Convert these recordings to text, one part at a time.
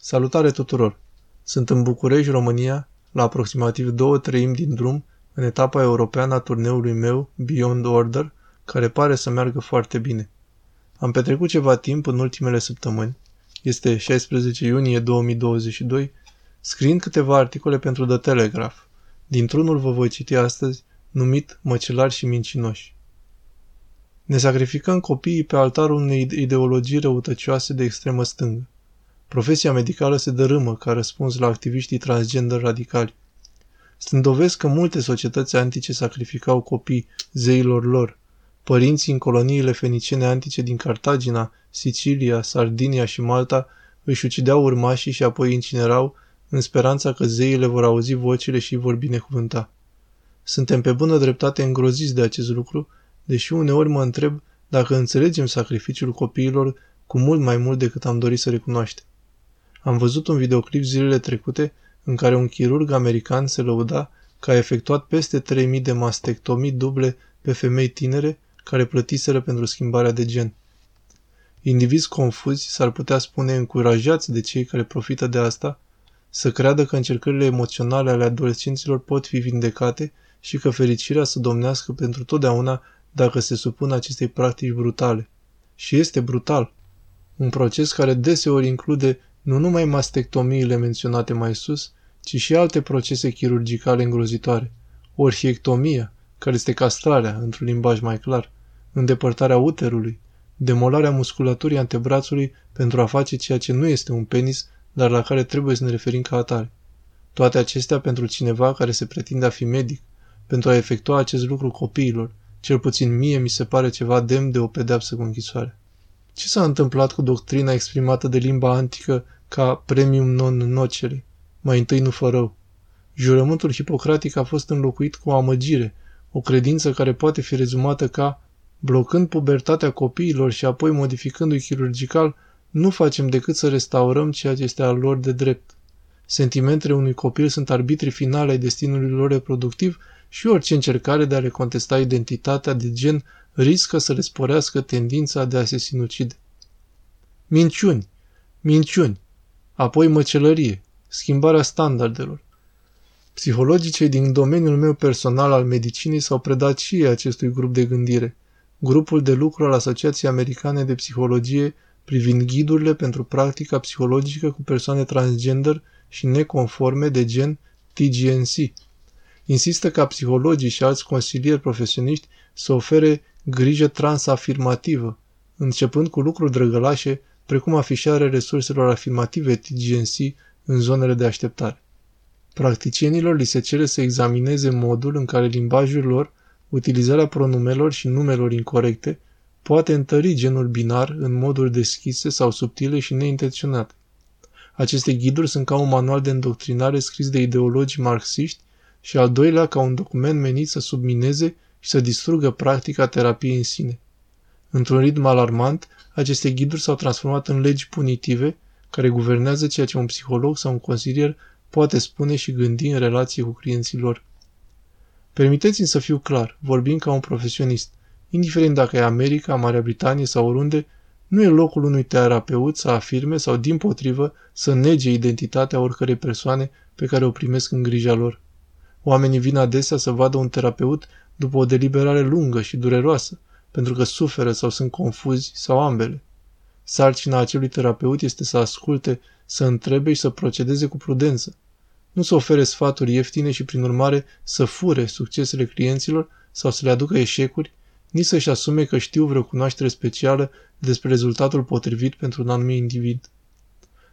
Salutare tuturor! Sunt în București, România, la aproximativ două treimi din drum, în etapa europeană a turneului meu, Beyond Order, care pare să meargă foarte bine. Am petrecut ceva timp în ultimele săptămâni, este 16 iunie 2022, scriind câteva articole pentru The Telegraph. Dintr-unul vă voi citi astăzi, numit Măcelari și mincinoși. Ne sacrificăm copiii pe altarul unei ideologii răutăcioase de extremă stângă. Profesia medicală se dărâmă ca răspuns la activiștii transgender radicali. Sunt dovezi că multe societăți antice sacrificau copii zeilor lor. Părinții în coloniile fenicene antice din Cartagina, Sicilia, Sardinia și Malta își ucideau urmașii și apoi incinerau în speranța că zeile vor auzi vocile și vor binecuvânta. Suntem pe bună dreptate îngroziți de acest lucru, deși uneori mă întreb dacă înțelegem sacrificiul copiilor cu mult mai mult decât am dorit să recunoaștem. Am văzut un videoclip zilele trecute în care un chirurg american se lăuda că a efectuat peste 3000 de mastectomii duble pe femei tinere care plătiseră pentru schimbarea de gen. Indivizi confuzi, s-ar putea spune încurajați de cei care profită de asta, să creadă că încercările emoționale ale adolescenților pot fi vindecate și că fericirea să domnească pentru totdeauna dacă se supun acestei practici brutale. Și este brutal. Un proces care deseori include nu numai mastectomiile menționate mai sus, ci și alte procese chirurgicale îngrozitoare. Orhiectomia, care este castrarea, într-un limbaj mai clar, îndepărtarea uterului, demolarea musculaturii antebrațului pentru a face ceea ce nu este un penis, dar la care trebuie să ne referim ca atare. Toate acestea pentru cineva care se pretinde a fi medic, pentru a efectua acest lucru copiilor, cel puțin mie mi se pare ceva demn de o pedeapsă cu închisoare. Ce s-a întâmplat cu doctrina exprimată de limba antică ca premium non nocere, mai întâi nu fă rău? Jurământul hipocratic a fost înlocuit cu o amăgire, o credință care poate fi rezumată ca blocând pubertatea copiilor și apoi modificându-i chirurgical, nu facem decât să restaurăm ceea ce este al lor de drept. Sentimentele unui copil sunt arbitrii finale ai destinului lor reproductiv și orice încercare de a le contesta identitatea de gen riscă să le sporească tendința de a se sinucide. Minciuni, minciuni, apoi măcelărie, schimbarea standardelor. Psihologii cei din domeniul meu personal al medicinii s-au predat și ei acestui grup de gândire, grupul de lucru al Asociației Americane de Psihologie privind ghidurile pentru practica psihologică cu persoane transgender și neconforme de gen TGNC. Insistă ca psihologii și alți consilieri profesioniști să ofere grijă transafirmativă, începând cu lucruri drăgălașe, precum afișarea resurselor afirmative TGNC în zonele de așteptare. Practicienilor li se cere să examineze modul în care limbajul lor, utilizarea pronumelor și numelor incorrecte, poate întări genul binar în moduri deschise sau subtile și neintenționate. Aceste ghiduri sunt ca un manual de îndoctrinare scris de ideologii marxiști și al doilea ca un document menit să submineze și să distrugă practica terapiei în sine. Într-un ritm alarmant, aceste ghiduri s-au transformat în legi punitive care guvernează ceea ce un psiholog sau un consilier poate spune și gândi în relație cu clienții lor. Permiteți-mi să fiu clar, vorbind ca un profesionist. Indiferent dacă e America, Marea Britanie sau oriunde, nu e locul unui terapeut să afirme sau, din potrivă, să nege identitatea oricărei persoane pe care o primesc în grija lor. Oamenii vin adesea să vadă un terapeut după o deliberare lungă și dureroasă, pentru că suferă sau sunt confuzi sau ambele. Sarcina acelui terapeut este să asculte, să întrebe și să procedeze cu prudență. Nu să ofere sfaturi ieftine și, prin urmare, să fure succesele clienților sau să le aducă eșecuri, nici să-și asume că știu vreo cunoaștere specială despre rezultatul potrivit pentru un anumit individ.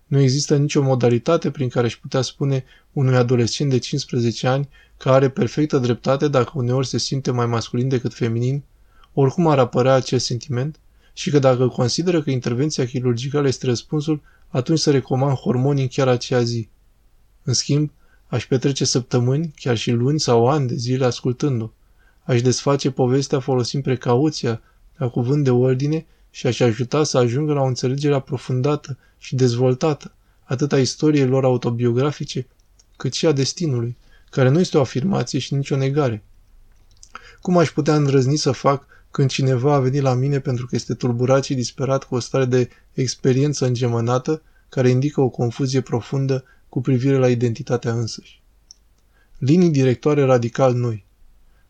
Nu există nicio modalitate prin care își putea spune unui adolescent de 15 ani că are perfectă dreptate dacă uneori se simte mai masculin decât feminin, oricum ar apărea acest sentiment, și că dacă consideră că intervenția chirurgicală este răspunsul, atunci să recomand hormoni în chiar aceea zi. În schimb, aș petrece săptămâni, chiar și luni sau ani de zile ascultând-o. Aș desface povestea folosind precauția la cuvânt de ordine și aș ajuta să ajungă la o înțelegere aprofundată și dezvoltată, atât a istoriei lor autobiografice, cât și a destinului, care nu este o afirmație și nicio negare. Cum aș putea îndrăzni să fac când cineva a venit la mine pentru că este tulburat și disperat cu o stare de experiență îngemănată, care indică o confuzie profundă cu privire la identitatea însăși. Linii directoare radical noi.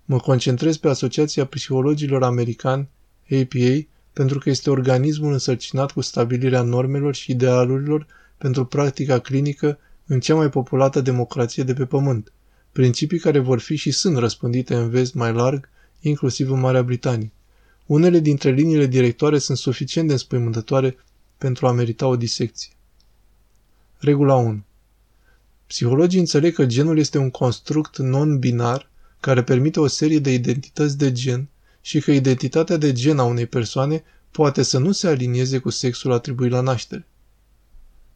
Mă concentrez pe Asociația Psihologilor Americani, APA, pentru că este organismul însărcinat cu stabilirea normelor și idealurilor pentru practica clinică în cea mai populată democrație de pe pământ, principii care vor fi și sunt răspândite în vest mai larg, inclusiv în Marea Britanie. Unele dintre liniile directoare sunt suficient de înspăimântătoare pentru a merita o disecție. Regula 1. Psihologii înțeleg că genul este un construct non-binar care permite o serie de identități de gen și că identitatea de gen a unei persoane poate să nu se alinieze cu sexul atribuit la naștere.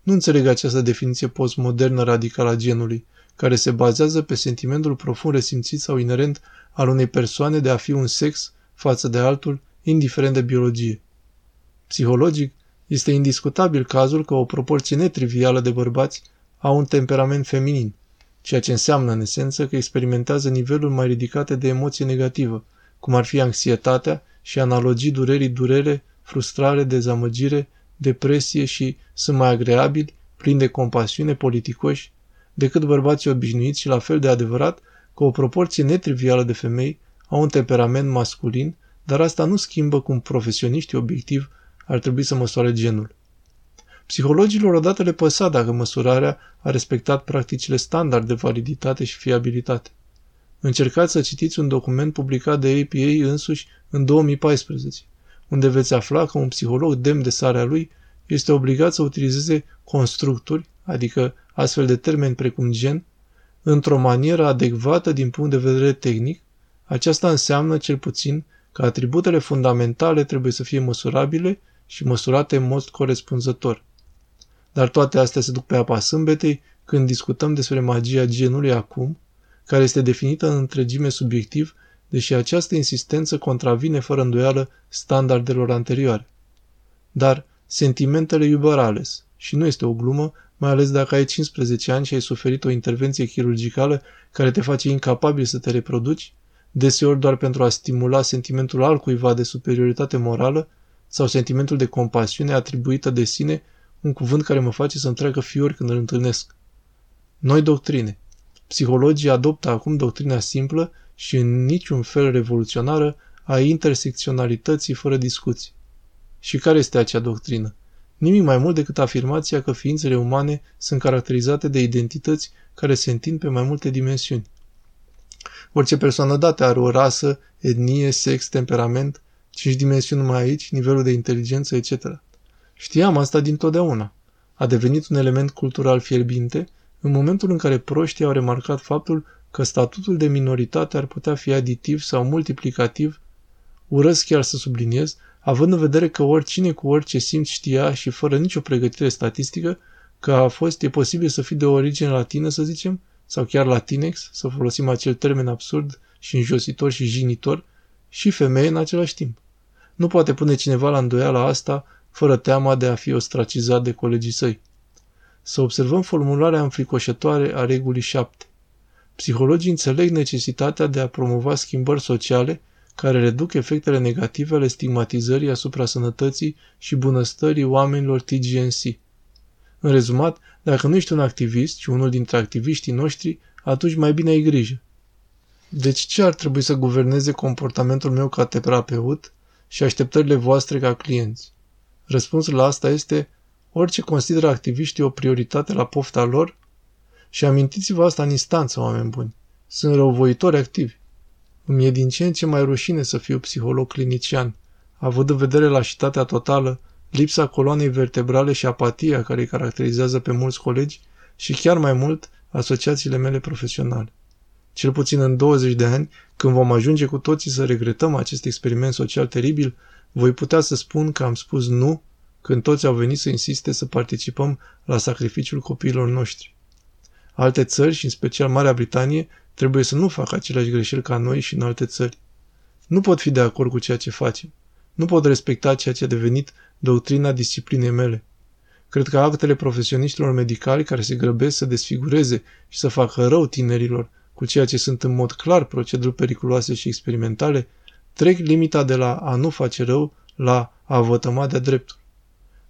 Nu înțeleg această definiție postmodernă radicală a genului, care se bazează pe sentimentul profund resimțit sau inerent al unei persoane de a fi un sex față de altul, indiferent de biologie. Psihologic, este indiscutabil cazul că o proporție netrivială de bărbați au un temperament feminin, ceea ce înseamnă, în esență, că experimentează niveluri mai ridicate de emoție negativă, cum ar fi anxietatea și analogii durerii durere, frustrare, dezamăgire, depresie și sunt mai agreabili, plini de compasiune, politicoși, decât bărbații obișnuiți și la fel de adevărat că o proporție netrivială de femei au un temperament masculin, dar asta nu schimbă cum profesioniștii obiectiv ar trebui să măsoare genul. Psihologilor odată le păsa dacă măsurarea a respectat practicile standard de validitate și fiabilitate. Încercați să citiți un document publicat de APA însuși în 2014, unde veți afla că un psiholog demn de sarea lui este obligat să utilizeze constructuri, adică astfel de termeni precum gen, într-o manieră adecvată din punct de vedere tehnic, aceasta înseamnă cel puțin că atributele fundamentale trebuie să fie măsurabile și măsurate în mod corespunzător. Dar toate astea se duc pe apa sâmbetei când discutăm despre magia genului acum, care este definită în întregime subiectiv, deși această insistență contravine fără îndoială standardelor anterioare. Dar sentimentele iubă ales și nu este o glumă, mai ales dacă ai 15 ani și ai suferit o intervenție chirurgicală care te face incapabil să te reproduci, deseori doar pentru a stimula sentimentul altcuiva de superioritate morală sau sentimentul de compasiune atribuită de sine, un cuvânt care mă face să-mi treacă fiori când îl întâlnesc. Noi doctrine. Psihologii adoptă acum doctrina simplă și în niciun fel revoluționară a intersecționalității fără discuții. Și care este acea doctrină? Nimic mai mult decât afirmația că ființele umane sunt caracterizate de identități care se întind pe mai multe dimensiuni. Orice persoană dată are o rasă, etnie, sex, temperament, cinci dimensiuni mai aici, nivelul de inteligență, etc. Știam asta dintotdeauna. A devenit un element cultural fierbinte în momentul în care proștii au remarcat faptul că statutul de minoritate ar putea fi aditiv sau multiplicativ, urăsc chiar să subliniez, având în vedere că oricine cu orice simț știa și fără nicio pregătire statistică că a fost, e posibil să fii de origine latină, să zicem, sau chiar latinex, să folosim acel termen absurd și înjositor și jinitor, și femeie în același timp. Nu poate pune cineva la îndoială asta fără teama de a fi ostracizat de colegii săi. Să observăm formularea înfricoșătoare a regulii 7. Psihologii înțeleg necesitatea de a promova schimbări sociale care reduc efectele negative ale stigmatizării asupra sănătății și bunăstării oamenilor TGNC. În rezumat, dacă nu ești un activist, ci unul dintre activiștii noștri, atunci mai bine ai grijă. Deci ce ar trebui să guverneze comportamentul meu ca terapeut și așteptările voastre ca clienți? Răspunsul la asta este orice consideră activiștii o prioritate la pofta lor și amintiți-vă asta în instanță, oameni buni. Sunt răuvoitori activi. Îmi e din ce în ce mai rușine să fiu psiholog clinician, având în vedere lașitatea totală, lipsa coloanei vertebrale și apatia care îi caracterizează pe mulți colegi și chiar mai mult asociațiile mele profesionale. Cel puțin în 20 de ani, când vom ajunge cu toții să regretăm acest experiment social teribil, voi putea să spun că am spus nu când toți au venit să insiste să participăm la sacrificiul copiilor noștri. Alte țări, și în special Marea Britanie, trebuie să nu facă aceleași greșeli ca noi și în alte țări. Nu pot fi de acord cu ceea ce facem. Nu pot respecta ceea ce a devenit doctrina disciplinei mele. Cred că actele profesioniștilor medicali care se grăbesc să desfigureze și să facă rău tinerilor cu ceea ce sunt în mod clar proceduri periculoase și experimentale, trec limita de la a nu face rău la a vătăma de-a dreptul.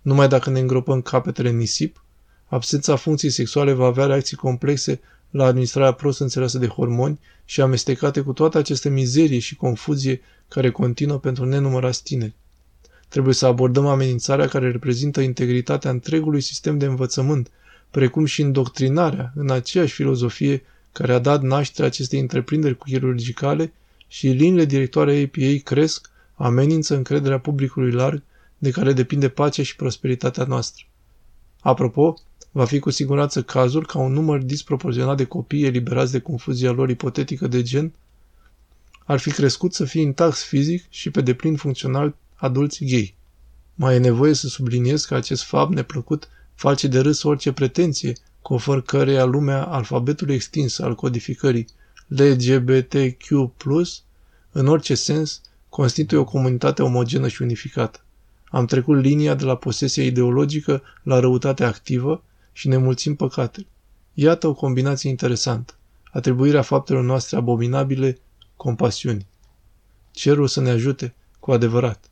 Numai dacă ne îngropăm capetele în nisip, Absența funcției sexuale va avea reacții complexe la administrarea prost înțeleasă de hormoni și amestecate cu toată această mizerie și confuzie care continuă pentru nenumărați tineri. Trebuie să abordăm amenințarea care reprezintă integritatea întregului sistem de învățământ, precum și îndoctrinarea în aceeași filozofie care a dat naștere acestei întreprinderi chirurgicale și liniile directoare APA cresc, amenință încrederea publicului larg de care depinde pacea și prosperitatea noastră. Apropo, va fi cu siguranță cazul ca un număr disproporționat de copii eliberați de confuzia lor ipotetică de gen ar fi crescut să fie intact fizic și pe deplin funcțional adulți gay. Mai e nevoie să subliniez că acest fapt neplăcut face de râs orice pretenție conform căreia lumea alfabetului extins al codificării LGBTQ+, în orice sens, constituie o comunitate omogenă și unificată. Am trecut linia de la posesia ideologică la răutate activă și ne mulțim păcatele. Iată o combinație interesantă. Atribuirea faptelor noastre abominabile compasiunii. Cerul să ne ajute cu adevărat.